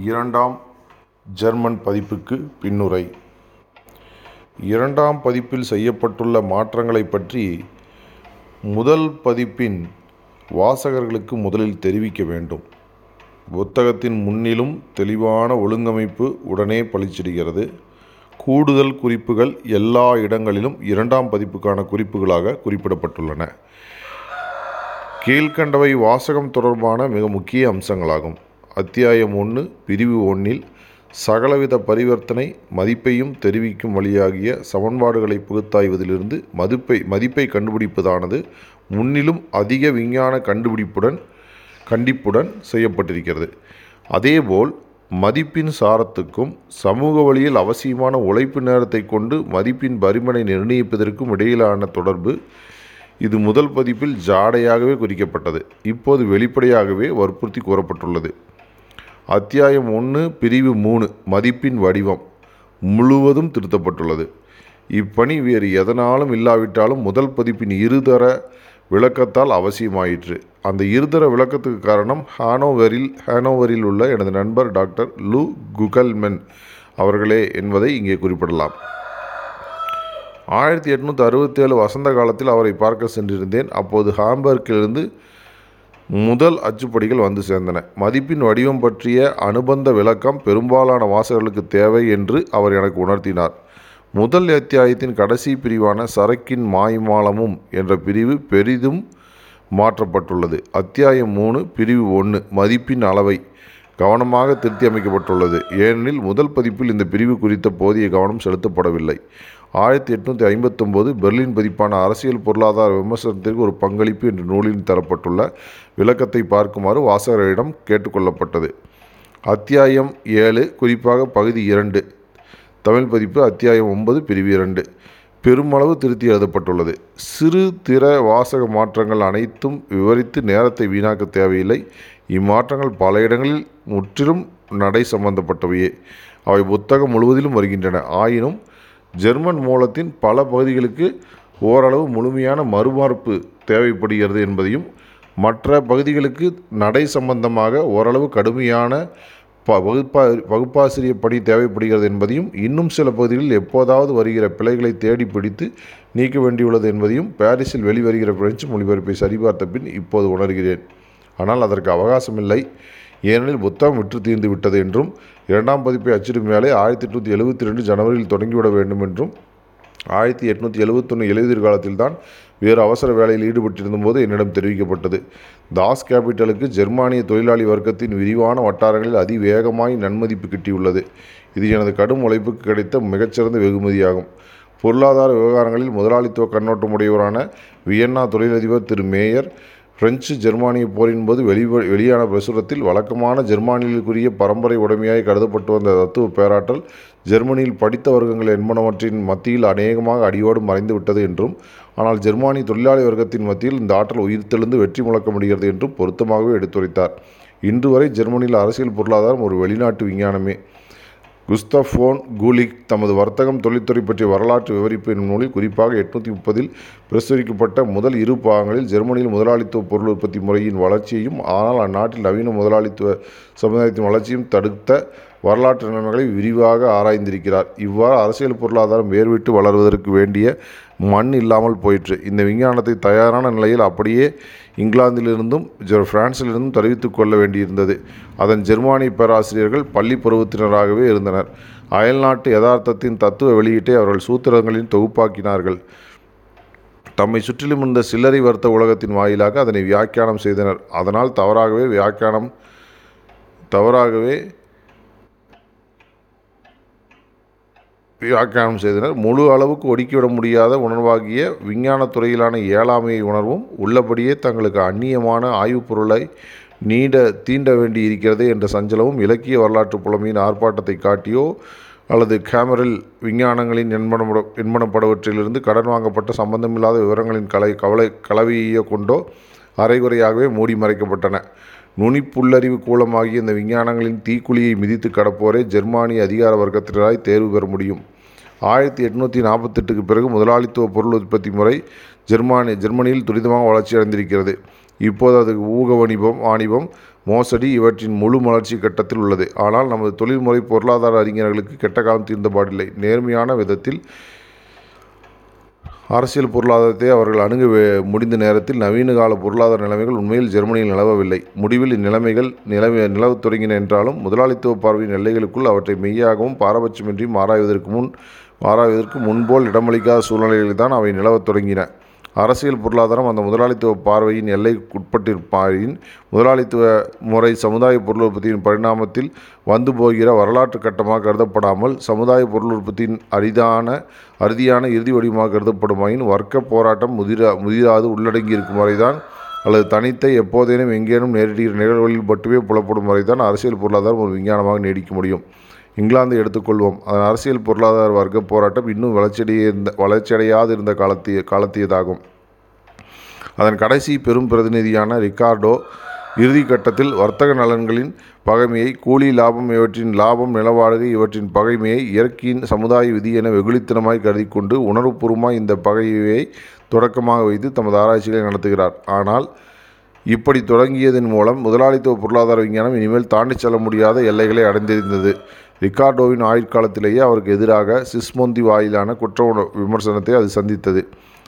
இரண்டாம் ஜெர்மன் பதிப்புக்கு பின்னுரை. இரண்டாம் பதிப்பில் செய்யப்பட்டுள்ள மாற்றங்களைப் பற்றி முதல் பதிப்பின் வாசகர்களுக்கு முதலில் தெரிவிக்க வேண்டும். புத்தகத்தின் முன்னிலும் தெளிவான ஒழுங்கமைப்பு உடனே பளிச்சிடுகிறது. கூடுதல் குறிப்புகள் எல்லா இடங்களிலும் இரண்டாம் பதிப்புக்கான குறிப்புகளாக குறிப்பிடப்பட்டுள்ளன. கீழ்கண்டவை வாசகம் தொடர்பான மிக முக்கிய அம்சங்களாகும். அத்தியாயம் ஒன்று பிரிவு ஒன்றில் சகலவித பரிவர்த்தனை மதிப்பையும் தெரிவிக்கும் வழியாகிய சமன்பாடுகளை பகுத்தாய்வதிலிருந்து மதிப்பை மதிப்பை கண்டுபிடிப்பதானது முன்னிலும் அதிக விஞ்ஞான கண்டுபிடிப்புடன் கண்டிப்புடன் செய்யப்பட்டிருக்கிறது. அதேபோல் மதிப்பின் சாரத்துக்கும் சமூக வழியில் அவசியமான உழைப்பு நேரத்தை கொண்டு மதிப்பின் பரிமனை நிர்ணயிப்பதற்கும் இடையிலான தொடர்பு இது முதல் பதிப்பில் ஜாடையாகவே குறிக்கப்பட்டது. இப்போது வெளிப்படையாகவே வற்புறுத்தி கூறப்பட்டுள்ளது. அத்தியாயம் ஒன்று பிரிவு மூணு மதிப்பின் வடிவம் முழுவதும் திருத்தப்பட்டுள்ளது. இப்பணி வேறு எதனாலும் இல்லாவிட்டாலும் முதல் பதிப்பின் இருதர விளக்கத்தால் அவசியமாயிற்று. அந்த இருதர விளக்கத்துக்கு காரணம் ஹானோவரில் ஹானோவரில் உள்ள எனது நண்பர் டாக்டர் லூ குகல்மென் அவர்களே என்பதை இங்கே குறிப்பிடலாம். ஆயிரத்தி எட்நூற்றி அறுபத்தேழு வசந்த காலத்தில் அவரை பார்க்க சென்றிருந்தேன். அப்போது ஹாம்பர்க்கிலிருந்து முதல் அச்சுப்படிகள் வந்து சேர்ந்தன. மதிப்பின் வடிவம் பற்றிய அனுபந்த விளக்கம் பெரும்பாலான வாசகர்களுக்கு தேவை என்று அவர் எனக்கு உணர்த்தினார். முதல் அத்தியாயத்தின் கடைசி பிரிவான சரக்கின் மாய்மாலமும் என்ற பிரிவு பெரிதும் மாற்றப்பட்டுள்ளது. அத்தியாயம் மூணு பிரிவு ஒன்று மதிப்பின் அளவை கவனமாக திருத்தி அமைக்கப்பட்டுள்ளது. ஏனெனில் முதல் பதிப்பில் இந்த பிரிவு குறித்த போதிய கவனம் செலுத்தப்படவில்லை. ஆயிரத்தி எட்நூற்றி ஐம்பத்தொம்போது பெர்லின் பதிப்பான அரசியல் பொருளாதார விமர்சனத்திற்கு ஒரு பங்களிப்பு என்ற நூலில் தரப்பட்டுள்ள விளக்கத்தை பார்க்குமாறு வாசகரிடம் கேட்டுக்கொள்ளப்பட்டது. அத்தியாயம் ஏழு குறிப்பாக பகுதி இரண்டு. தமிழ் பதிப்பு அத்தியாயம் ஒன்பது பிரிவு இரண்டு. பெருமளவு திருத்தி எழுதப்பட்டுள்ளது. சிறு திற வாசக மாற்றங்கள் அனைத்தும் விவரித்து நேரத்தை வீணாக்க தேவையில்லை. இம்மாற்றங்கள் பல இடங்களில் முற்றிலும் நடை சம்பந்தப்பட்டவையே. அவை புத்தகம் முழுவதிலும் வருகின்றன. ஆயினும் ஜெர்மன் மூலத்தின் பல பகுதிகளுக்கு ஓரளவு முழுமையான மறுமார்ப்பு தேவைப்படுகிறது என்பதையும் மற்ற பகுதிகளுக்கு நடை சம்பந்தமாக ஓரளவு கடுமையான ப வகுப்பா வகுப்பாசிரிய பணி தேவைப்படுகிறது என்பதையும் இன்னும் சில பகுதிகளில் எப்போதாவது வருகிற பிழைகளை தேடி பிடித்து நீக்க வேண்டியுள்ளது என்பதையும் பாரிஸில் வெளிவருகிற பிரெஞ்சு மொழிபெயர்ப்பை சரிபார்த்த பின் இப்போது உணர்கிறேன். ஆனால் அதற்கு அவகாசமில்லை. ஏனெனில் புத்தகம் விற்று தீர்ந்து விட்டது என்றும் இரண்டாம் பதிப்பை அச்சிடும் வேலை ஆயிரத்தி எட்நூற்றி எழுபத்தி ரெண்டு ஜனவரியில் தொடங்கிவிட வேண்டும் என்றும் ஆயிரத்தி எட்நூற்றி எழுபத்தொன்று எழுதிர் காலத்தில்தான் வேறு அவசர வேலையில் ஈடுபட்டிருந்தபோது என்னிடம் தெரிவிக்கப்பட்டது. தாஸ் கேபிட்டலுக்கு ஜெர்மானிய தொழிலாளி வர்க்கத்தின் விரிவான வட்டாரங்களில் அதிவேகமாய் நன்மதிப்பு கிட்டியுள்ளது. இது எனது கடும் உழைப்புக்கு கிடைத்த மிகச்சிறந்த வெகுமதியாகும். பொருளாதார விவகாரங்களில் முதலாளித்துவ கண்ணோட்டமுடையவரான வியன்னா தொழிலதிபர் திரு மேயர் பிரெஞ்சு ஜெர்மானிய போரின் போது வெளி வெளியான பிரசுரத்தில் வழக்கமான ஜெர்மானியலுக்குரிய பரம்பரை உடைமையாய் கருதப்பட்டு வந்த தத்துவ பேராற்றல் ஜெர்மனியில் படித்த வர்க்கங்கள் என்பனவற்றின் மத்தியில் அநேகமாக அடியோடு மறைந்து விட்டது என்றும் ஆனால் ஜெர்மானி தொழிலாளி வர்க்கத்தின் மத்தியில் இந்த ஆற்றல் உயிர்த்தெழுந்து வெற்றி முழக்க முடிகிறது என்றும் பொருத்தமாகவே எடுத்துரைத்தார். இன்று வரை ஜெர்மனியில் அரசியல் பொருளாதாரம் ஒரு வெளிநாட்டு விஞ்ஞானமே. குஸ்தப் ஃபோன் கூலிக் தமது வர்த்தகம் தொழில்துறை பற்றிய வரலாற்று விவரிப்பு என்னும் நூலில் குறிப்பாக எட்நூற்றி முப்பதில் பிரசுரிக்கப்பட்ட முதல் இரு பாகங்களில் ஜெர்மனியில் முதலாளித்துவ பொருள் உற்பத்தி முறையின் வளர்ச்சியையும் ஆனால் அந்நாட்டில் நவீன முதலாளித்துவ சமுதாயத்தின் வளர்ச்சியும் தடுத்த வரலாற்று நிலைமைகளை விரிவாக ஆராய்ந்திருக்கிறார். இவ்வாறு அரசியல் பொருளாதாரம் வேர்விட்டு வளர்வதற்கு வேண்டிய மண் இல்லாமல் போயிற்று. இந்த விஞ்ஞானத்தை தயாரான நிலையில் அப்படியே இங்கிலாந்திலிருந்தும் பிரான்சிலிருந்தும் தெரிவித்துக் கொள்ள வேண்டியிருந்தது. அதன் ஜெர்மானி பேராசிரியர்கள் பள்ளி பருவத்தினராகவே இருந்தனர். அயல்நாட்டு யதார்த்தத்தின் தத்துவ வெளியீட்டை அவர்கள் சூத்திரங்களின் தொகுப்பாக்கினார்கள். தம்மை சுற்றிலும் இருந்த சில்லறை வர்த்த உலகத்தின் வாயிலாக அதனை வியாக்கியானம் செய்தனர். அதனால் தவறாகவே வியாக்கியானம் தவறாகவே வியாக்கியானம் செய்தனர். முழு அளவுக்கு ஒடுக்கிவிட முடியாத உணர்வாகிய விஞ்ஞானத் துறையிலான ஏழாமையை உணர்வும் உள்ளபடியே தங்களுக்கு அந்நியமான ஆய்வுப் பொருளை நீண்ட தீண்ட வேண்டி இருக்கிறது என்ற சஞ்சலமும் இலக்கிய வரலாற்று புலமையின் ஆர்ப்பாட்டத்தை காட்டியோ அல்லது கேமரில் விஞ்ஞானங்களின் எண்மனப்பட என்பனப்படுவற்றிலிருந்து கடன் வாங்கப்பட்ட சம்பந்தமில்லாத விவரங்களின் கலை கவலை கலவையையோ கொண்டோ அரைகுறையாகவே மூடி மறைக்கப்பட்டன. நுனிப்புள்ளறிவு கூலமாகிய இந்த விஞ்ஞானங்களின் தீக்குழியை மிதித்து கடப்போரே ஜெர்மானிய அதிகார வர்க்கத்தினராய் தேர்வு பெற முடியும். ஆயிரத்தி எட்நூற்றி நாற்பத்தெட்டுக்கு பிறகு முதலாளித்துவ பொருள் உற்பத்தி முறை ஜெர்மானி ஜெர்மனியில் துரிதமாக வளர்ச்சி அடைந்திருக்கிறது. இப்போது அது ஊக வணிபம் வாணிபம் மோசடி இவற்றின் முழு வளர்ச்சி கட்டத்தில் உள்ளது. ஆனால் நமது தொழில்முறை பொருளாதார அறிஞர்களுக்கு கெட்ட காலம் தீர்ந்தபாடில்லை நேர்மையான விதத்தில் அரசியல் பொருளாதாரத்தை அவர்கள் அணுக முடிந்த நேரத்தில் நவீன கால பொருளாதார நிலைமைகள் உண்மையில் ஜெர்மனியில் நிலவவில்லை. முடிவில் இந்நிலைமைகள் நிலவ நிலவத் தொடங்கின என்றாலும் முதலாளித்துவ பார்வையின் எல்லைகளுக்குள் அவற்றை மெய்யாகவும் பாரபட்சமின்றியும் ஆராய்வதற்கு முன் ஆராய்வதற்கு முன்போல் இடமளிக்காத சூழ்நிலைகளில் தான் அவை நிலவத் தொடங்கின. அரசியல் பொருளாதாரம் அந்த முதலாளித்துவ பார்வையின் எல்லைக்குட்பட்டிருப்பாயின் முதலாளித்துவ முறை சமுதாய பொருள் உற்பத்தியின் பரிணாமத்தில் வந்து போகிற வரலாற்று கட்டமாக கருதப்படாமல் சமுதாய பொருள் உற்பத்தியின் அரிதான அறுதியான இறுதி வடிவமாக கருதப்படுமாயின் வர்க்க போராட்டம் முதிரா முதிராது உள்ளடங்கியிருக்கும் வரைதான் அல்லது தனித்த எப்போதேனும் எங்கேனும் நேரடிய நிகழ்வுகளில் மட்டுமே புலப்படும் வரைதான் அரசியல் பொருளாதாரம் ஒரு விஞ்ஞானமாக நீடிக்க முடியும். இங்கிலாந்தை எடுத்துக்கொள்வோம். அதன் அரசியல் பொருளாதார வர்க்க போராட்டம் இன்னும் வளர்ச்சியடைய இருந்த வளர்ச்சியடையாது இருந்த காலத்திய காலத்தியதாகும். அதன் கடைசி பெரும் பிரதிநிதியான ரிக்கார்டோ இறுதி கட்டத்தில் வர்த்தக நலன்களின் பகைமையை கூலி லாபம் இவற்றின் லாபம் நிலவாடகை இவற்றின் பகைமையை இயற்கையின் சமுதாய விதி என வெகுளித்தனமாய் கருதி கொண்டு உணர்வுபூர்வமாய் இந்த பகைமையை தொடக்கமாக வைத்து தமது ஆராய்ச்சிகளை நடத்துகிறார். ஆனால் இப்படி தொடங்கியதன் மூலம் முதலாளித்துவ பொருளாதார விஞ்ஞானம் இனிமேல் தாண்டிச் செல்ல முடியாத எல்லைகளை அடைந்திருந்தது ரிக்கார்டோவின் ஆயுட்காலத்திலேயே அவருக்கு எதிராக சிஸ்மொந்தி வாயிலான குற்ற விமர்சனத்தை அது சந்தித்தது.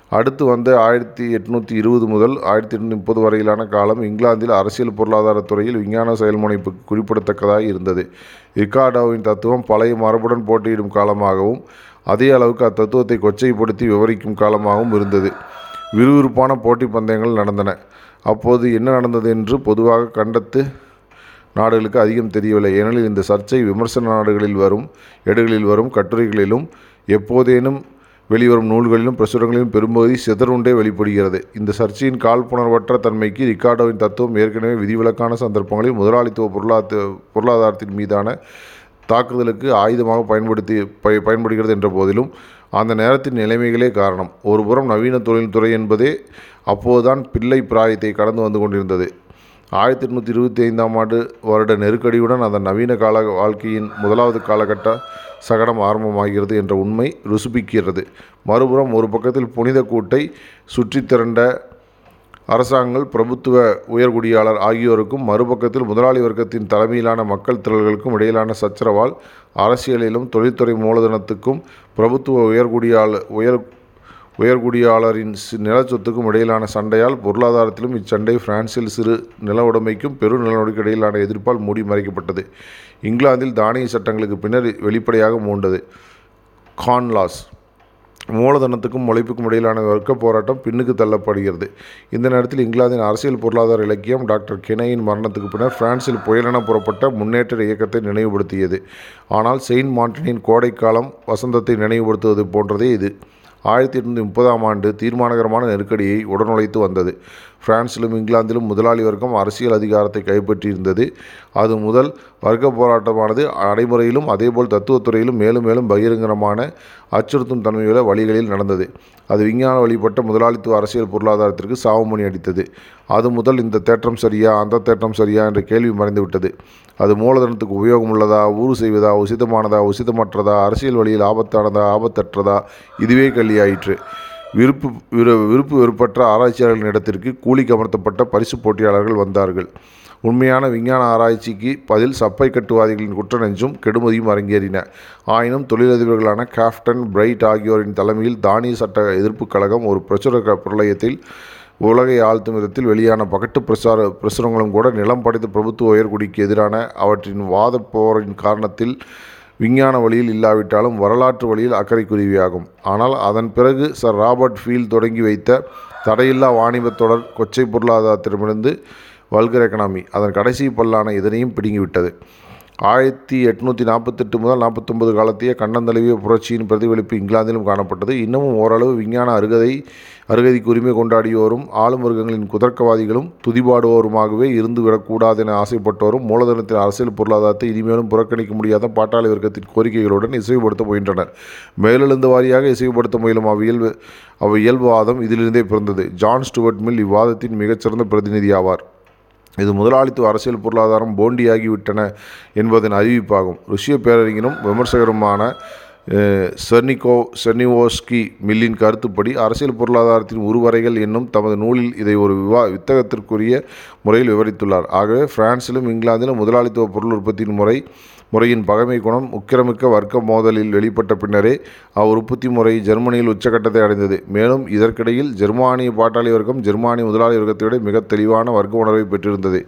அடுத்து வந்த ஆயிரத்தி எட்நூற்றி இருபது முதல் ஆயிரத்தி எட்நூற்றி முப்பது வரையிலான காலம் இங்கிலாந்தில் அரசியல் பொருளாதார துறையில் விஞ்ஞான செயல்முனைப்பு குறிப்பிடத்தக்கதாக இருந்தது. ரிக்கார்டோவின் தத்துவம் பழைய மரபுடன் போட்டியிடும் காலமாகவும் அதே அளவுக்கு அத்தத்துவத்தை கொச்சைப்படுத்தி விவரிக்கும் காலமாகவும் இருந்தது. விறுவிறுப்பான போட்டி பந்தயங்கள் நடந்தன. அப்போது என்ன நடந்தது என்று பொதுவாக கண்டத்து நாடுகளுக்கு அதிகம் தெரியவில்லை. ஏனெனில் இந்த சர்ச்சை விமர்சன நாடுகளில் வரும் ஏடுகளில் வரும் கட்டுரைகளிலும் எப்போதேனும் வெளிவரும் நூல்களிலும் பிரசுரங்களிலும் பெரும்பகுதி சிதறுண்டே வெளிப்படுகிறது. இந்த சர்ச்சையின் காழ்ப்புணர்வற்ற தன்மைக்கு ரிக்கார்டோவின் தத்துவம் ஏற்கனவே விதிவிலக்கான சந்தர்ப்பங்களில் முதலாளித்துவ பொருளாதார பொருளாதாரத்தின் மீதான தாக்குதலுக்கு ஆயுதமாக பயன்படுத்தி பய பயன்படுகிறது என்ற போதிலும் அந்த நேரத்தின் நிலைமைகளே காரணம். ஒருபுறம் நவீன தொழில்துறை என்பதே அப்போதுதான் பிள்ளை பிராயத்தை கடந்து வந்து கொண்டிருந்தது. ஆயிரத்தி எட்நூற்றி இருபத்தி ஐந்தாம் ஆண்டு வருட நெருக்கடியுடன் அதன் நவீன கால வாழ்க்கையின் முதலாவது காலகட்ட சகடம் ஆரம்பமாகிறது என்ற உண்மை ருசுபிக்கிறது மறுபுறம் ஒரு பக்கத்தில் புனித கூட்டை சுற்றி திரண்ட அரசாங்கங்கள் பிரபுத்துவ உயர்குடியாளர் ஆகியோருக்கும் மறுபக்கத்தில் முதலாளி வர்க்கத்தின் தலைமையிலான மக்கள் திரள்களுக்கும் இடையிலான சச்சரவால் அரசியலிலும் தொழில்துறை மூலதனத்துக்கும் பிரபுத்துவ உயர்குடியாளர் உயர் உயர்குடியாளரின் நில நிலச்சொத்துக்கும் இடையிலான சண்டையால் பொருளாதாரத்திலும் இச்சண்டை பிரான்சில் சிறு நில உடைமைக்கும் பெரு நிலநடுக்கு இடையிலான எதிர்ப்பால் மூடி மறைக்கப்பட்டது. இங்கிலாந்தில் தானிய சட்டங்களுக்கு பின்னர் வெளிப்படையாக மூண்டது. கான்லாஸ் மூலதனத்துக்கும் உழைப்புக்கும் இடையிலான வர்க்க போராட்டம் பின்னுக்கு தள்ளப்படுகிறது. இந்த நேரத்தில் இங்கிலாந்தின் அரசியல் பொருளாதார இலக்கியம் டாக்டர் கெனையின் மரணத்துக்கு பின்னர் பிரான்சில் புயலென புறப்பட்ட முன்னேற்ற இயக்கத்தை நினைவுபடுத்தியது. ஆனால் செயின்ட் மார்டினின் கோடைக்காலம் வசந்தத்தை நினைவுபடுத்துவது போன்றதே இது. ஆயிரத்தி எட்நூற்றி முப்பதாம் ஆண்டு தீர்மானகரமான நெருக்கடியை உடனுழைத்து வந்தது. பிரான்சிலும் இங்கிலாந்திலும் முதலாளி வர்க்கம் அரசியல் அதிகாரத்தை கைப்பற்றியிருந்தது. அது முதல் வர்க்க போராட்டமானது நடைமுறையிலும் அதேபோல் தத்துவத்துறையிலும் மேலும் மேலும் பகிரங்கரமான அச்சுறுத்தும் தன்மையுள்ள வழிகளில் நடந்தது. அது விஞ்ஞான வழிபட்ட முதலாளித்துவ அரசியல் பொருளாதாரத்திற்கு சாவுமணி அடித்தது. அது முதல் இந்த தேற்றம் சரியா அந்த தேற்றம் சரியா என்ற கேள்வி மறைந்துவிட்டது. அது மூலதனத்துக்கு உபயோகம் உள்ளதா ஊறு செய்வதா உசிதமானதா உசிதமற்றதா அரசியல் வழியில் ஆபத்தானதா ஆபத்தற்றதா இதுவே கல்வியாயிற்று விருப்பு விரு விருப்பு வெறுப்பற்ற ஆராய்ச்சியாளர்களின் இடத்திற்கு கூலிக்கு அமர்த்தப்பட்ட பரிசு போட்டியாளர்கள் வந்தார்கள். உண்மையான விஞ்ஞான ஆராய்ச்சிக்கு பதில் சப்பை கட்டுவாதிகளின் குற்ற நெஞ்சும் கெடுமதியும் அரங்கேறின. ஆயினும் தொழிலதிபர்களான கேப்டன் பிரைட் ஆகியோரின் தலைமையில் தானிய சட்ட எதிர்ப்புக் கழகம் ஒரு பிரசுர க- பிரளயத்தில் உலகை ஆழ்த்தும் விதத்தில் வெளியான பகட்டு பிரசார பிரசுரங்களும் கூட நிலம் படைத்த பிரபுத்துவ உயர்குடிக்கு எதிரான அவற்றின் வாதப் போரின் காரணத்தில் விஞ்ஞான வழியில் இல்லாவிட்டாலும் வரலாற்று வழியில் அக்கறைக்குருவியாகும் ஆனால் அதன் பிறகு சர் ராபர்ட் ஃபீல் தொடங்கி வைத்த தடையில்லா வாணிபத் தொடர் கொச்சை பொருளாதாரத்திடமிருந்து வல்கர் எக்கனாமி அதன் கடைசி பல்லான இதனையும் பிடுங்கிவிட்டது. ஆயிரத்தி எட்நூற்றி நாற்பத்தெட்டு முதல் நாற்பத்தொம்பது காலத்திய கண்ணந்தழுவிய புரட்சியின் பிரதிபலிப்பு இங்கிலாந்திலும் காணப்பட்டது. இன்னமும் ஓரளவு விஞ்ஞான அருகதை அருகதிக்கு உரிமை கொண்டாடியோரும் ஆளும் வர்க்கங்களின் குதர்க்கவாதிகளும் துதிபாடுவோருமாகவே இருந்து விடக்கூடாது என ஆசைப்பட்டோரும் மூலதனத்தின் அரசியல் பொருளாதாரத்தை இனிமேலும் புறக்கணிக்க முடியாத பாட்டாளி வர்க்கத்தின் கோரிக்கைகளுடன் இசைவுபடுத்த முயன்றனர் மேலெழுந்த வாரியாக இசைவுபடுத்த முயலும் அவ்வியல்பு அவ் இயல்புவாதம் இதிலிருந்தே பிறந்தது. ஜான் ஸ்டுவர்ட் மில் இவ்வாதத்தின் மிகச்சிறந்த பிரதிநிதி ஆவார் இது முதலாளித்துவ அரசியல் பொருளாதாரம் போண்டியாகிவிட்டன என்பதன் அறிவிப்பாகும். ருஷ்ய பேரறிஞரும் விமர்சகருமான செர்னிகோ செர்னிவோஸ்கி மில்லின் கருத்துப்படி அரசியல் பொருளாதாரத்தின் உருவரைகள் என்னும் தமது நூலில் இதை ஒரு விவா வித்தகத்திற்குரிய முறையில் விவரித்துள்ளார். ஆகவே பிரான்சிலும் இங்கிலாந்திலும் முதலாளித்துவ பொருள் உற்பத்தியின் முறை முறையின் பகைமை குணம் உக்கிரமிக்க வர்க்க மோதலில் வெளிப்பட்ட பின்னரே அவ்வுற்பத்தி முறை ஜெர்மனியில் உச்சகட்டத்தை அடைந்தது. மேலும் இதற்கிடையில் ஜெர்மானிய பாட்டாளி வர்க்கம் ஜெர்மானிய முதலாளி வர்க்கத்தை விட மிக தெளிவான வர்க்க உணர்வை பெற்றிருந்தது.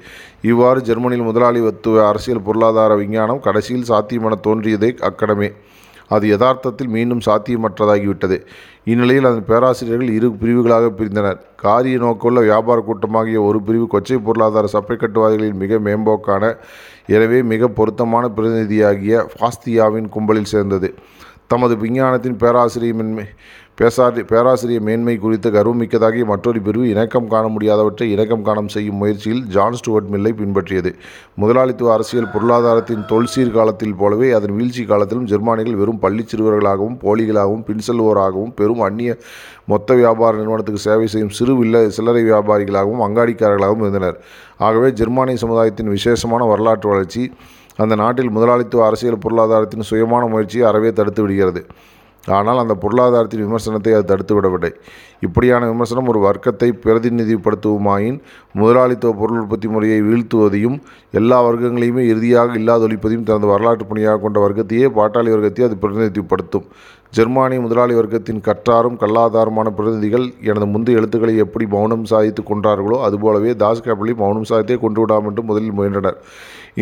இவ்வாறு ஜெர்மனியில் முதலாளித்துவ அரசியல் பொருளாதார விஞ்ஞானம் கடைசியில் சாத்தியமென தோன்றியதே அக்கடமே. அது யதார்த்தத்தில் மீண்டும் சாத்தியமற்றதாகிவிட்டது. இந்நிலையில் அதன் பேராசிரியர்கள் இரு பிரிவுகளாக பிரிந்தனர். காரிய நோக்குள்ள வியாபார கூட்டமாகிய ஒரு பிரிவு கொச்சை பொருளாதார சப்பைக்கட்டுவாதிகளின் மிக மேம்போக்கான எனவே மிக பொருத்தமான பிரதிநிதியாகிய ஃபாஸ்தியாவின் கும்பலில் சேர்ந்தது. தமது விஞ்ஞானத்தின் பேராசிரியமின்மை பேசாரி பேராசிரிய மேன்மை குறித்த கர்வமிக்கதாகிய மற்றொரு பிரிவு இணக்கம் காண முடியாதவற்றை இணக்கம் காணம் செய்யும் முயற்சியில் ஜான் ஸ்டுவர்ட் மில்லை பின்பற்றியது. முதலாளித்துவ அரசியல் பொருளாதாரத்தின் தொல்சீர் காலத்தில் போலவே அதன் வீழ்ச்சி காலத்திலும் ஜெர்மானிகள் வெறும் பள்ளிச் சிறுவர்களாகவும் போலிகளாகவும் பின்செல்வோராகவும் பெரும் அந்நிய மொத்த வியாபார நிறுவனத்துக்கு சேவை செய்யும் சிறு வில்ல சில்லறை வியாபாரிகளாகவும் அங்காடிக்காரர்களாகவும் இருந்தனர். ஆகவே ஜெர்மானிய சமுதாயத்தின் விசேஷமான வரலாற்று வளர்ச்சி அந்த நாட்டில் முதலாளித்துவ அரசியல் பொருளாதாரத்தின் சுயமான முயற்சியை அறவே தடுத்து விடுகிறது. ஆனால் அந்த பொருளாதாரத்தின் விமர்சனத்தை அது தடுத்து விடவில்லை. இப்படியான விமர்சனம் ஒரு வர்க்கத்தை பிரதிநிதிப்படுத்துவுமாயின் முதலாளித்துவ பொருள் உற்பத்தி முறையை வீழ்த்துவதையும் எல்லா வர்க்கங்களையுமே இறுதியாக இல்லாதொழிப்பதையும் தனது வரலாற்று பணியாக கொண்ட வர்க்கத்தையே பாட்டாளி வர்க்கத்தையே அது பிரதிநிதிப்படுத்தும் ஜெர்மானிய முதலாளி வர்க்கத்தின் கற்றாரும் கல்லாதாரமான பிரதிநிதிகள் எனது முந்தைய எழுத்துக்களை எப்படி மௌனம் சாதித்து கொண்டார்களோ அதுபோலவே தாஸ் கேபிளி மௌனம் சாதித்தே கொண்டு விடாமென்று முதலில் முயன்றனர்.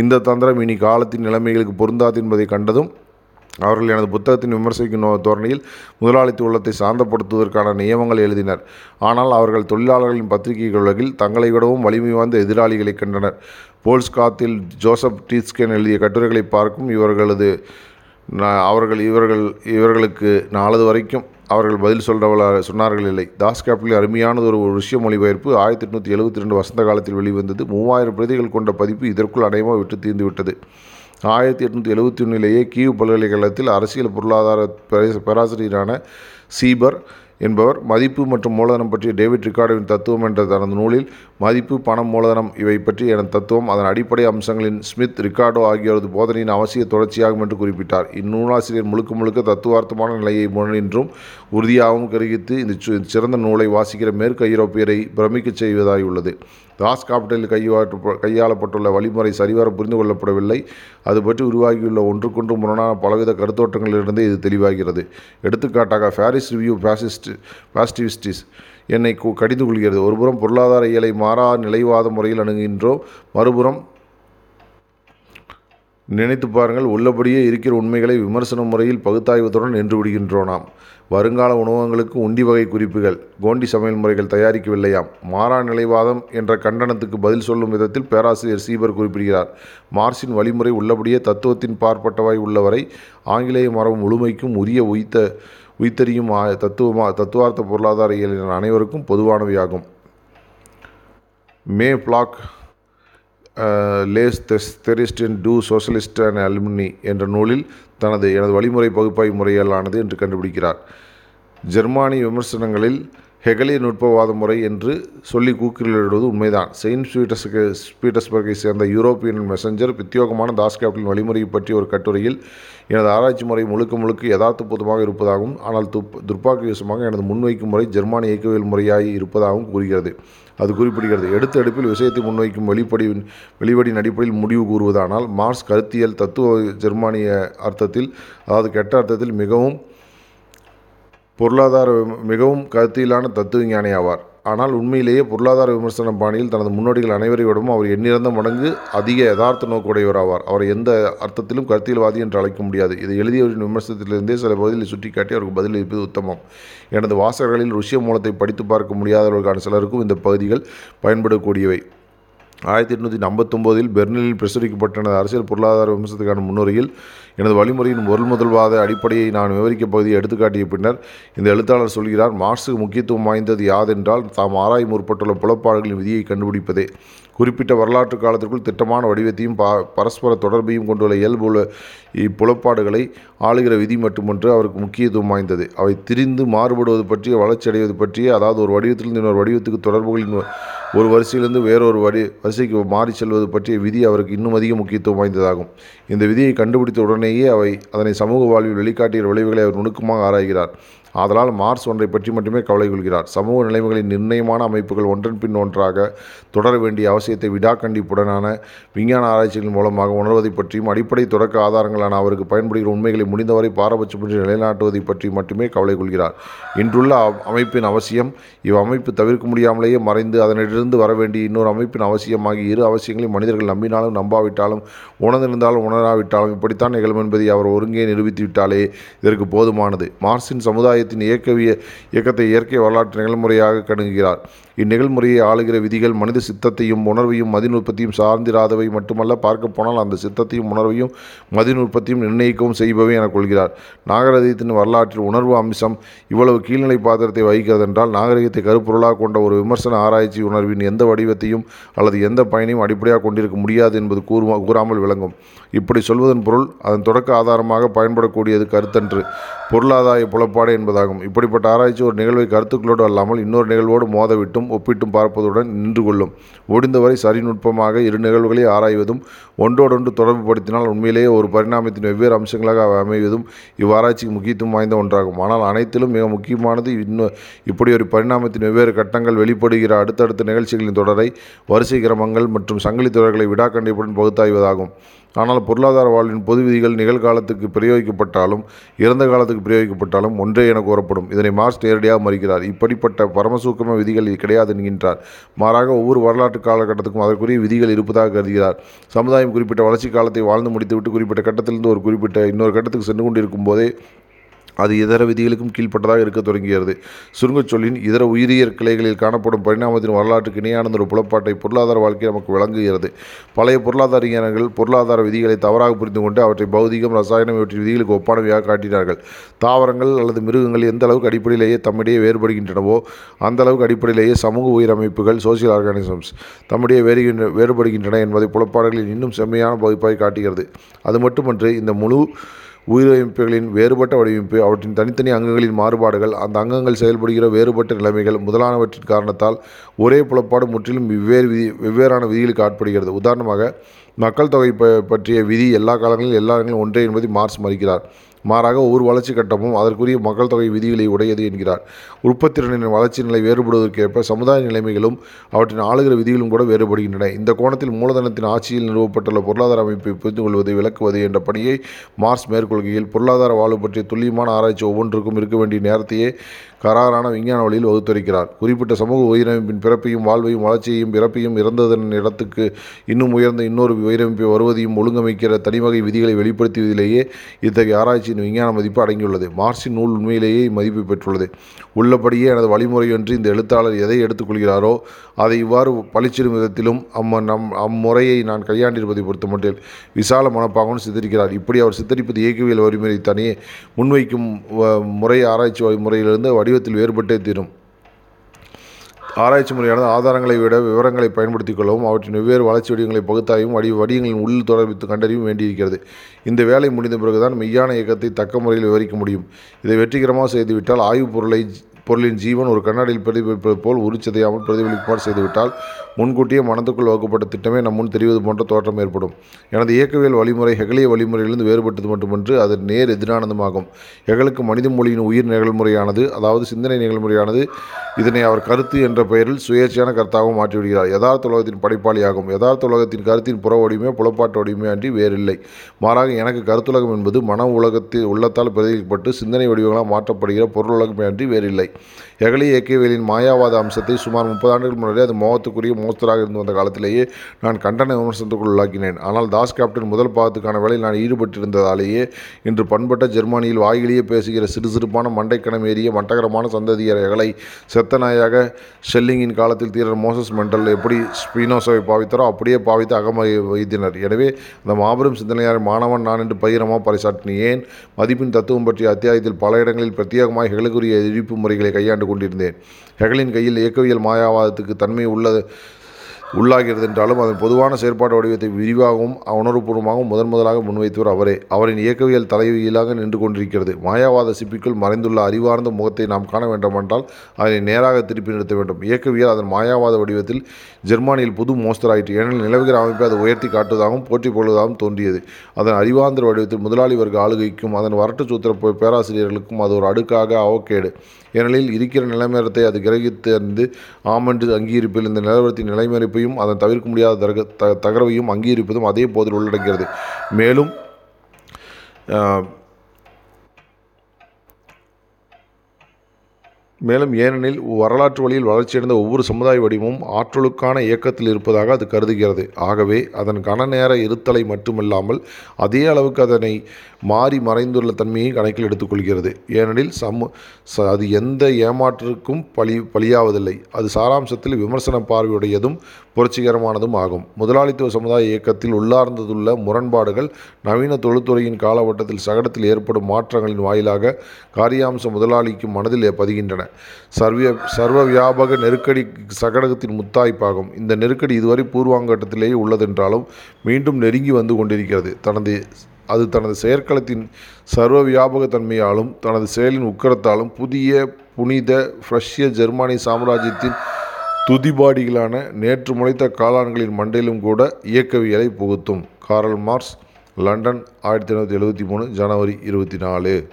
இந்த தந்திரம் இனி காலத்தின் நிலைமைகளுக்கு பொருந்தாது என்பதை கண்டதும் அவர்கள் எனது புத்தகத்தின் விமர்சிக்கும் நோ தோரணையில் முதலாளித்துவ உள்ளத்தை சாந்தப்படுத்துவதற்கான நியமங்கள் எழுதினர். ஆனால் அவர்கள் தொழிலாளர்களின் பத்திரிகை உலகில் தங்களை விடவும் வலிமை வாய்ந்த எதிராளிகளை கண்டனர். போல்ஸ்காத்தில் ஜோசப் டீஸ்கேன் எழுதிய கட்டுரைகளை பார்க்கும் இவர்களது அவர்கள் இவர்கள் இவர்களுக்கு நாளது வரைக்கும் அவர்கள் பதில் சொல்றவள சொன்னார்கள் இல்லை. தாஸ் கேபிளில் அருமையானது ஒரு ருஷ்ய மொழிபெயர்ப்பு. ஆயிரத்தி எட்நூற்றி எழுபத்தி ரெண்டு வசந்த காலத்தில் வெளிவந்தது. மூவாயிரம் பிரதிகள் கொண்ட பதிப்பு இதற்குள் அடையமாக விட்டு தீர்ந்துவிட்டது ஆயிரத்தி எட்நூற்றி எழுபத்தி ஒன்றிலேயே கீவ் பல்கலைக்கழகத்தில் அரசியல் பொருளாதார பேராசிரியரான சீபர் என்பவர் மதிப்பு மற்றும் மூலதனம் பற்றிய டேவிட் ரிகார்டோவின் தத்துவம் என்ற தனது நூலில் மதிப்பு பணம் மூலதனம் இவை பற்றி எனது தத்துவம் அதன் அடிப்படை அம்சங்களின் ஸ்மித் ரிகார்டோ ஆகியோரது போதனையின் அவசிய தொடர்ச்சியாகும் என்று குறிப்பிட்டார். இந்நூலாசிரியர் முழுக்க முழுக்க தத்துவார்த்தமான நிலையை முன்னின்றும் உறுதியாகவும் கருகித்து இந்த சு- சிறந்த நூலை வாசிக்கிற மேற்கு ஐரோப்பியரை பிரமிக்கச் செய்வதாய் உள்ளது. தாஸ் காப்பிட்டலில் கையாற்ற கையாளப்பட்டுள்ள வழிமுறை சரிவர புரிந்து கொள்ளப்படவில்லை. அது பற்றி உருவாகியுள்ள ஒன்றுக்கொன்று முரணான பலவித கருத்தோட்டங்களிலிருந்து இது தெளிவாகிறது. எடுத்துக்காட்டாக பாரிஸ் ரிவ்யூ பாசிஸ்ட் பாசிட்டிவிஸ்டிஸ் என்னை கடிந்து கொள்கிறது. ஒருபுறம் பொருளாதார இயலை மாறா நிலைவாத முறையில் அணுகின்றோம் மறுபுறம் நினைத்து பாருங்கள் உள்ளபடியே இருக்கிற உண்மைகளை விமர்சன முறையில் பகுத்தாய்வத்துடன் நின்று விடுகின்றோனாம். நாம் வருங்கால உணவகங்களுக்கு உண்டி வகை குறிப்புகள் கோண்டி சமையல் முறைகள் தயாரிக்கவில்லையாம். மாறா நிலைவாதம் என்ற கண்டனத்துக்கு பதில் சொல்லும் விதத்தில் பேராசிரியர் சீபர் குறிப்பிடுகிறார். மார்சின் வழிமுறை உள்ளபடியே தத்துவத்தின் பார்ப்பட்டவாய் உள்ளவரை ஆங்கிலேய மரபு முழுமைக்கும் உரிய உய்த்த உய்த்தறியும் ஆ- தத்துவமா தத்துவார்த்த பொருளாதார இயலின் அனைவருக்கும் பொதுவானவையாகும். May black lace these theorist into socialist and alumni என்ற நூலில் தனது எனது வழிமுறை பகுப்பாய்வு முறையாலானது என்று கண்டுபிடிக்கிறார். ஜெர்மானிய விமர்சனங்களில் ஹெகலிய நுட்பவாத முறை என்று சொல்லி கூக்குரலிடுவது உண்மைதான். செயின்ட் பீட்டர்ஸ்க்கு பீட்டர்ஸ்பர்கை சேர்ந்த யூரோப்பியன் மெசஞ்சர் பிரத்யோகமான தாஸ் கேப்டின் வழிமுறையை பற்றிய ஒரு கட்டுரையில் எனது ஆராய்ச்சி முறை முழுக்க முழுக்க யதார்த்தபூதமாக இருப்பதாகவும் ஆனால் துப் துர்ப்பாக்கியவசமாக எனது முன்வைக்கும் முறை ஜெர்மானிய இயக்கவியல் முறையாகி இருப்பதாகவும் கூறுகிறது. அது குறிப்பிடுகிறது. எடுத்த எடுப்பில் விஷயத்தை முன்வைக்கும் வெளிப்படி வெளிப்படின் அடிப்படையில் முடிவு கூறுவதானால் மார்க்ஸ் கருத்தியல் தத்துவ ஜெர்மானிய அர்த்தத்தில் அதாவது கெட்ட அர்த்தத்தில் மிகவும் பொருளாதார மிகவும் கருத்தியலான தத்துவ ஞானி ஆவார் ஆனால் உண்மையிலேயே பொருளாதார விமர்சன பாணியில் தனது முன்னோடிகள் அனைவரை விடவும் அவர் எண்ணிறந்த மடங்கு அதிக யதார்த்த நோக்குடையவர் ஆவார். அவரை எந்த அர்த்தத்திலும் கருத்தியல்வாதி என்று அழைக்க முடியாது. இதை எழுதியவரின் விமர்சனத்திலிருந்தே சில பகுதிகளை சுட்டிக்காட்டி அவருக்கு பதிலளிப்பது உத்தமம். எனது வாசகர்களில் ருஷ்ய மூலத்தை படித்து பார்க்க முடியாதவர்களுக்கான சிலருக்கும் இந்த பகுதிகள் பயன்படக்கூடியவை. ஆயிரத்தி எட்நூற்றி ஐம்பத்தொம்போதில் பெர்லினில் பிரசுரிக்கப்பட்ட எனது அரசியல் பொருளாதார விமர்சனத்துக்கான முன்னுரையில் எனது வழிமுறையின் பொருள் முதல்வாத அடிப்படையை நான் விவரிக்க பகுதியை எடுத்துக்காட்டிய பின்னர் இந்த எழுத்தாளர் சொல்கிறார் மார்க்ஸுக்கு முக்கியத்துவம் வாய்ந்தது யாதென்றால் தாம் ஆராய் முற்பட்டுள்ள புலப்பாடுகளின் விதியை கண்டுபிடிப்பதே. குறிப்பிட்ட வரலாற்று காலத்திற்குள் திட்டமான வடிவத்தையும் பா பரஸ்பர தொடர்பையும் கொண்டுள்ள இயல்புள்ள இப்புலப்பாடுகளை ஆளுகிற விதி மட்டுமன்று அவருக்கு முக்கியத்துவம் வாய்ந்தது. அவை திரிந்து மாறுபடுவது பற்றிய வளர்ச்சி அடைவது பற்றிய அதாவது ஒரு வடிவத்திலிருந்து இன்னொரு வடிவத்துக்கு தொடர்புகளின் ஒரு வரிசையிலிருந்து வேறொரு வரி வரிசைக்கு மாறி செல்வது பற்றிய விதி அவருக்கு இன்னும் அதிக முக்கியத்துவம் வாய்ந்ததாகும். இந்த விதியை கண்டுபிடித்த உடனேயே அவை அதனை சமூக வாழ்வில் வெளிக்காட்டிய விளைவுகளை அவர் நுணுக்கமாக ஆராய்கிறார். ஆதலால் மார்ஸ் ஒன்றை பற்றி மட்டுமே கவலை கொள்கிறார். சமூக நிலைமைகளின் நிர்ணயமான அமைப்புகள் ஒன்றன் பின் ஒன்றாக தொடர வேண்டிய அவசியத்தை விடாக்கண்டிப்புடனான விஞ்ஞான ஆராய்ச்சிகளின் மூலமாக உணர்வதை பற்றியும் அடிப்படை தொடக்க ஆதாரங்களான அவருக்கு பயன்படுகிற உண்மைகளை முடிந்தவரை பாரபட்சமின்றி நிலைநாட்டுவதை பற்றி மட்டுமே கவலை கொள்கிறார். இன்றுள்ள அமைப்பின் அவசியம் இவ் அமைப்பு தவிர்க்க முடியாமலேயே மறைந்து அதனிலிருந்து வர வேண்டிய இன்னொரு அமைப்பின் அவசியம் ஆகிய இரு அவசியங்களை மனிதர்கள் நம்பினாலும் நம்பாவிட்டாலும் உணர்ந்திருந்தாலும் உணராவிட்டாலும் இப்படித்தான் நிகழும் என்பதை அவர் ஒருங்கே நிரூபித்து விட்டாலே இதற்கு போதுமானது. மார்ஸின் சமுதாயத்தின் இயக்கவிய இயக்கத்தை இயற்கை வரலாற்று நிகழ்முறையாக கணுகுகிறார் இந்நிகழ்முறையை ஆளுகிற விதிகள் மனித சித்தத்தையும் உணர்வையும் மதிநுட்பத்தையும் சார்ந்திராதவை மட்டுமல்ல பார்க்க போனால் அந்த சித்தத்தையும் உணர்வையும் மதிநுட்பத்தையும் நிர்ணயிக்கவும் செய்பவை என கொள்கிறார். நாகரிகத்தின் வரலாற்றில் உணர்வு அம்சம் இவ்வளவு கீழ்நிலை பாத்திரத்தை வகிக்கிறதென்றால் நாகரிகத்தை கருப்பொருளாக கொண்ட ஒரு விமர்சன ஆராய்ச்சி உணர்வின் எந்த வடிவத்தையும் அல்லது எந்த பயனையும் அடிப்படையாக கொண்டிருக்க முடியாது என்பது கூறுமா கூறாமல் விளங்கும். இப்படி சொல்வதன் பொருள் அதன் தொடக்க ஆதாரமாக பயன்படக்கூடியது கருத்தன்று பொருளாதாய புலப்பாடு என்பதாகும். இப்படிப்பட்ட ஆராய்ச்சி ஒரு நிகழ்வை கருத்துக்களோடு அல்லாமல் இன்னொரு நிகழ்வோடு மோதவிட்டும் ஒப்பிட்டும் பார்ப்பதுடன் நின்று கொள்ளும் முடிந்தவரை சரிநுட்பமாக இரு நிகழ்வுகளை ஆராய்வதும் ஒன்றோடொன்று தொடர்புபடுத்தினால் உண்மையிலேயே ஒரு பரிணாமத்தின் வெவ்வேறு அம்சங்களாக அவை அமைவதும் இவ்வாராய்ச்சிக்கு முக்கியத்துவம் வாய்ந்த ஒன்றாகும். ஆனால் அனைத்திலும் மிக முக்கியமானது இன்னும் இப்படி ஒரு பரிணாமத்தின் வெவ்வேறு கட்டங்கள் வெளிப்படுகிற அடுத்தடுத்த நிகழ்ச்சிகளின் தொடரை வரிசை கிரமங்கள் மற்றும் சங்கிலி தொடர்களை விடாக்கண்டிப்புடன் பகுத்தாய்வதாகும். ஆனால் பொருளாதார வாழ்வின் பொது விதிகள் நிகழ்காலத்துக்கு பிரயோகிக்கப்பட்டாலும் இறந்த காலத்துக்கு பிரயோகிக்கப்பட்டாலும் ஒன்றே என கூறப்படும். இதனை மார்க்ஸ் நேரடியாக மறுக்கிறார். இப்படிப்பட்ட பரமசூக்கம விதிகள் கிடையாது என்கின்றார். மாறாக ஒவ்வொரு வரலாற்று காலகட்டத்துக்கும் அதற்குரிய விதிகள் இருப்பதாக கருதுகிறார். சமுதாயம் குறிப்பிட்ட வளர்ச்சி காலத்தை வாழ்ந்து முடித்துவிட்டு குறிப்பிட்ட கட்டத்திலிருந்து ஒரு குறிப்பிட்ட இன்னொரு கட்டத்துக்கு சென்று கொண்டிருக்கும் போதே அது இதர விதிகளுக்கும் கீழ்ப்பட்டதாக இருக்க தொடங்குகிறது சுருங்கச் சொல்லின் இதர உயிரியற் கிளைகளில் காணப்படும் பரிணாமத்தின் வரலாற்றுக்கு இணையான ஒரு புலப்பாட்டை பொருளாதார வாழ்க்கை நமக்கு வழங்குகிறது பழைய பொருளாதார விஞ்ஞானங்கள் பொருளாதார விதிகளை தவறாக புரிந்து கொண்டு அவற்றை பௌதிகம் ரசாயனம் இவற்றின் விதிகளுக்கு ஒப்பானவையாக காட்டினார்கள். தாவரங்கள் அல்லது மிருகங்கள் எந்த அளவுக்கு அடிப்படையிலேயே தம்மிடையே வேறுபடுகின்றனவோ அந்த அளவுக்கு அடிப்படையிலேயே சமூக உயிரமைப்புகள் சோசியல் ஆர்கானிசம்ஸ் தம்மிடையே வேறுகின்ற வேறுபடுகின்றன என்பதை புலப்பாடுகளில் இன்னும் செம்மையான பகுப்பாய் காட்டுகிறது. அது மட்டுமன்று இந்த முழு உயிரமைப்புகளின் வேறுபட்ட வடிவமைப்பு அவற்றின் தனித்தனி அங்கங்களின் மாறுபாடுகள் அந்த அங்கங்கள் செயல்படுகிற வேறுபட்ட நிலைமைகள் முதலானவற்றின் காரணத்தால் ஒரே புலப்பாடு முற்றிலும் வெவ்வேறு விதி வெவ்வேறான விதிகளுக்கு ஆட்படுகிறது உதாரணமாக மக்கள் தொகை ப பற்றிய விதி எல்லா காலங்களிலும் எல்லா இடங்களிலும் ஒன்றே என்பதை மார்ஸ் மறுக்கிறார். மாறாக ஒவ்வொரு வளர்ச்சி கட்டமும் அதற்குரிய மக்கள் தொகை விதிகளை உடையது என்கிறார். உற்பத்திறனின் வளர்ச்சி நிலை வேறுபடுவதற்கேற்ப சமுதாய நிலைமைகளும் அவற்றின் ஆளுகிற விதிகளும் கூட வேறுபடுகின்றன. இந்த கோணத்தில் மூலதனத்தின் ஆட்சியில் நிறுவப்பட்டுள்ள பொருளாதார அமைப்பை புரிந்து கொள்வது விளக்குவது என்ற பணியை மார்ஸ் மேற்கொள்கையில் பொருளாதார வாழ்வு பற்றிய துல்லியமான ஆராய்ச்சி ஒவ்வொன்றுக்கும் இருக்க வேண்டிய நேரத்தையே கராரான விஞ்ஞான வழியில் வகுத்துரைக்கிறார் குறிப்பிட்ட சமூக உயிரமைப்பின் பிறப்பையும் வாழ்வையும் வளர்ச்சியையும் பிறப்பையும் இறந்ததன் இடத்துக்கு இன்னும் உயர்ந்த இன்னொரு உயிரமைப்பை வருவதையும் ஒழுங்கமைக்கிற தனிவகை விதிகளை வெளிப்படுத்தியதிலேயே இத்தகைய ஆராய்ச்சியின் விஞ்ஞான மதிப்பு அடங்கியுள்ளது. மார்க்சின் நூல் உண்மையிலேயே மதிப்பு பெற்றுள்ளது. உள்ளபடியே எனது வழிமுறையொன்று இந்த எழுத்தாளர் எதை எடுத்துக்கொள்கிறாரோ அதை இவ்வாறு பளிச்சிடும் விதத்திலும் அம்ம நம் அம்முறையை நான் கையாண்டிருப்பதை பொறுத்த மட்டில் விசால மனப்பாகவும் சித்தரிக்கிறார். இப்படி அவர் சித்தரிப்பது இயக்கவியல் வழிமுறை தனியே முன்வைக்கும் வ- முறை ஆராய்ச்சி முறையிலிருந்து வடிவத்தில் வேறுபட்டே தீரும். ஆராய்ச்சி முறையானது ஆதாரங்களை விட விவரங்களை பயன்படுத்திக் கொள்ளவும் அவற்றின் வெவ்வேறு வளர்ச்சி வடிவங்களை பகுத்தாயும் வடி வடிவங்களின் உள் தொடர்பித்து கண்டறியவும் வேண்டியிருக்கிறது. இந்த வேலை முடிந்த பிறகுதான் மெய்யான இயக்கத்தை தக்க முறையில் விவரிக்க முடியும். இதை வெற்றிகரமாக செய்துவிட்டால் ஆய்வுப் பொருளை பொருளின் ஜீவன் ஒரு கண்ணாடியில் பிரதிபலிப்பது போல் உரிச்சதையாமல் பிரதிபலிக்குமாறு செய்துவிட்டால் முன்கூட்டியே மனதுக்குள் வகுக்கப்பட்ட திட்டமே நம் முன் தெரிவது போன்ற தோற்றம் ஏற்படும். எனது இயக்கவியல் வழிமுறை ஹெகலிய வழிமுறையிலிருந்து வேறுபட்டது மட்டுமன்று அது நேர் எதிரானதுமாகும். ஹெகலுக்கு மனித மொழியின் உயிர் நிகழ்முறையானது அதாவது சிந்தனை நிகழ்முறையானது இதனை அவர் கருத்து என்ற பெயரில் சுயேட்சையான கருத்தாகவும் மாற்றிவிடுகிறார். யதார்த்த உலகத்தின் படைப்பாளியாகும். யதார்த்த உலகத்தின் கருத்தின் புற வடிவமே புலப்பாட்டு வடிவமே அன்றி வேறில்லை. மாறாக எனக்கு கருத்துலகம் என்பது மன உலகத்தில் உள்ளத்தால் பிரதிபலிக்கப்பட்டு சிந்தனை வடிவங்களாக மாற்றப்படுகிற பொருளுலகமே அன்றி வேறில்லை. ஹெகலி இயக்கவியலின் மாயாவாத அம்சத்தை சுமார் முப்பது ஆண்டுகள் முன்னரே அது மோகத்துக்குரிய மோஸ்தராக இருந்து வந்த காலத்திலேயே நான் கண்டன விமர்சனத்துக்குள் உள்ளாக்கினேன். ஆனால் தாஸ் கேப்டன் முதல் பாகத்துக்கான வேலையில் நான் ஈடுபட்டிருந்ததாலேயே இன்று பண்பட்ட ஜெர்மனியில் வாயிலேயே பேசுகிற சிறு சிறுப்பான மண்டைக்கணம் ஏறிய மட்டகரமான சந்ததியர்களை ஹெகலை செத்த நாயாக ஷெல்லிங்கின் காலத்தில் தீரர் மோசஸ் மெண்டல் எப்படி ஸ்பீனோஸாவை பாவித்தாரோ அப்படியே பாவித்து அகம வைத்தினர். எனவே அந்த மாபெரும் சிந்தனையார் மாணவன் நான் என்று பகிரமாக பறைசாற்றினேன் ஏன் மதிப்பின் தத்துவம் பற்றிய அத்தியாயத்தில் பல இடங்களில் பிரத்யேகமாக ஹெகலுக்குரிய எதிர்ப்பு முறைகளை கையாண்டு கொண்டிருந்தேன். ஹெகலின் கையில் இயக்கவியல் மாயாவாதத்துக்கு தன்மை உள்ளது உள்ளாகிறது என்றாலும் அதன் பொதுவான செயற்பாட்டு வடிவத்தை விரிவாகவும் உணர்வுபூர்வமாகவும் முதன் முதலாக முன்வைத்தவர் அவரே. அவரின் இயக்கவியல் தலைவியலாக நின்று கொண்டிருக்கிறது. மாயாவாத சிப்பிக்குள் மறைந்துள்ள அறிவார்ந்த முகத்தை நாம் காண வேண்டுமென்றால் அதனை நேராக திருப்பி நிறுத்த வேண்டும். இயக்கவியல் அதன் மாயாவாத வடிவத்தில் ஜெர்மானியில் புது மோஸ்தராயிற்று ஏனெனில் நிலவுகிற அமைப்பை அது உயர்த்தி காட்டுவதாகவும் போற்றி கொள்வதாகவும் தோன்றியது. அதன் அறிவாந்திர வடிவத்தில் முதலாளி வர்க்க ஆளுகைக்கும் அதன் வரட்டு சூத்திர பேராசிரியர்களுக்கும் அது ஒரு அடுக்காக அவக்கேடு ஏனெனில் இருக்கிற நிலைமேரத்தை அது கிரகித்து அறிந்து ஆமென்று அங்கீகரிப்பில் இந்த நிலவரத்தின் நிலைமறிப்பையும் அதன் தவிர்க்க முடியாத தக த தகரவையும் அங்கீகரிப்பதும் அதே போதில் உள்ளடக்கிறது மேலும் மேலும் ஏனெனில் வரலாற்று வழியில் வளர்ச்சியடைந்த ஒவ்வொரு சமுதாய வடிவமும் ஆற்றலுக்கான இயக்கத்தில் இருப்பதாக அது கருதுகிறது. ஆகவே அதன் கணநேர இருத்தலை மட்டுமல்லாமல் அதே அளவுக்கு அதனை மாறி மறைந்துள்ள தன்மையை கணக்கில் எடுத்துக்கொள்கிறது. ஏனெனில் சமு ச- அது எந்த ஏமாற்றுக்கும் பழி பலியாவதில்லை அது சாராம்சத்தில் விமர்சன பார்வையுடையதும் புரட்சிகரமானதும் ஆகும். முதலாளித்துவ சமுதாய இயக்கத்தில் உள்ளார்ந்ததுள்ள முரண்பாடுகள் நவீன தொழில்துறையின் காலகட்டத்தில் சகடத்தில் ஏற்படும் மாற்றங்களின் வாயிலாக காரியாம்ச முதலாளிக்கு மனதில் பதிகின்றன. சர்வ சர்வ வியாபக நெருக்கடி சகடகத்தின் முத்தாய்ப்பாகும். இந்த நெருக்கடி இதுவரை பூர்வாங்கட்டத்திலேயே உள்ளதென்றாலும் மீண்டும் நெருங்கி வந்து கொண்டிருக்கிறது. தனது அது தனது செயற்களத்தின் சர்வ வியாபக தன்மையாலும் தனது செயலின் உக்கரத்தாலும் புதிய புனித ஃப்ரஷ்ய ஜெர்மானி சாம்ராஜ்யத்தின் துதிபாடிகளான நேற்று முளைத்த காளான்களின் மண்டையிலும் கூட இயக்கவியலை புகுத்தும். காரல் மார்க்ஸ் லண்டன் ஆயிரத்தி தொள்ளாயிரத்தி எழுபத்தி மூணு ஜனவரி இருபத்தி நாலு.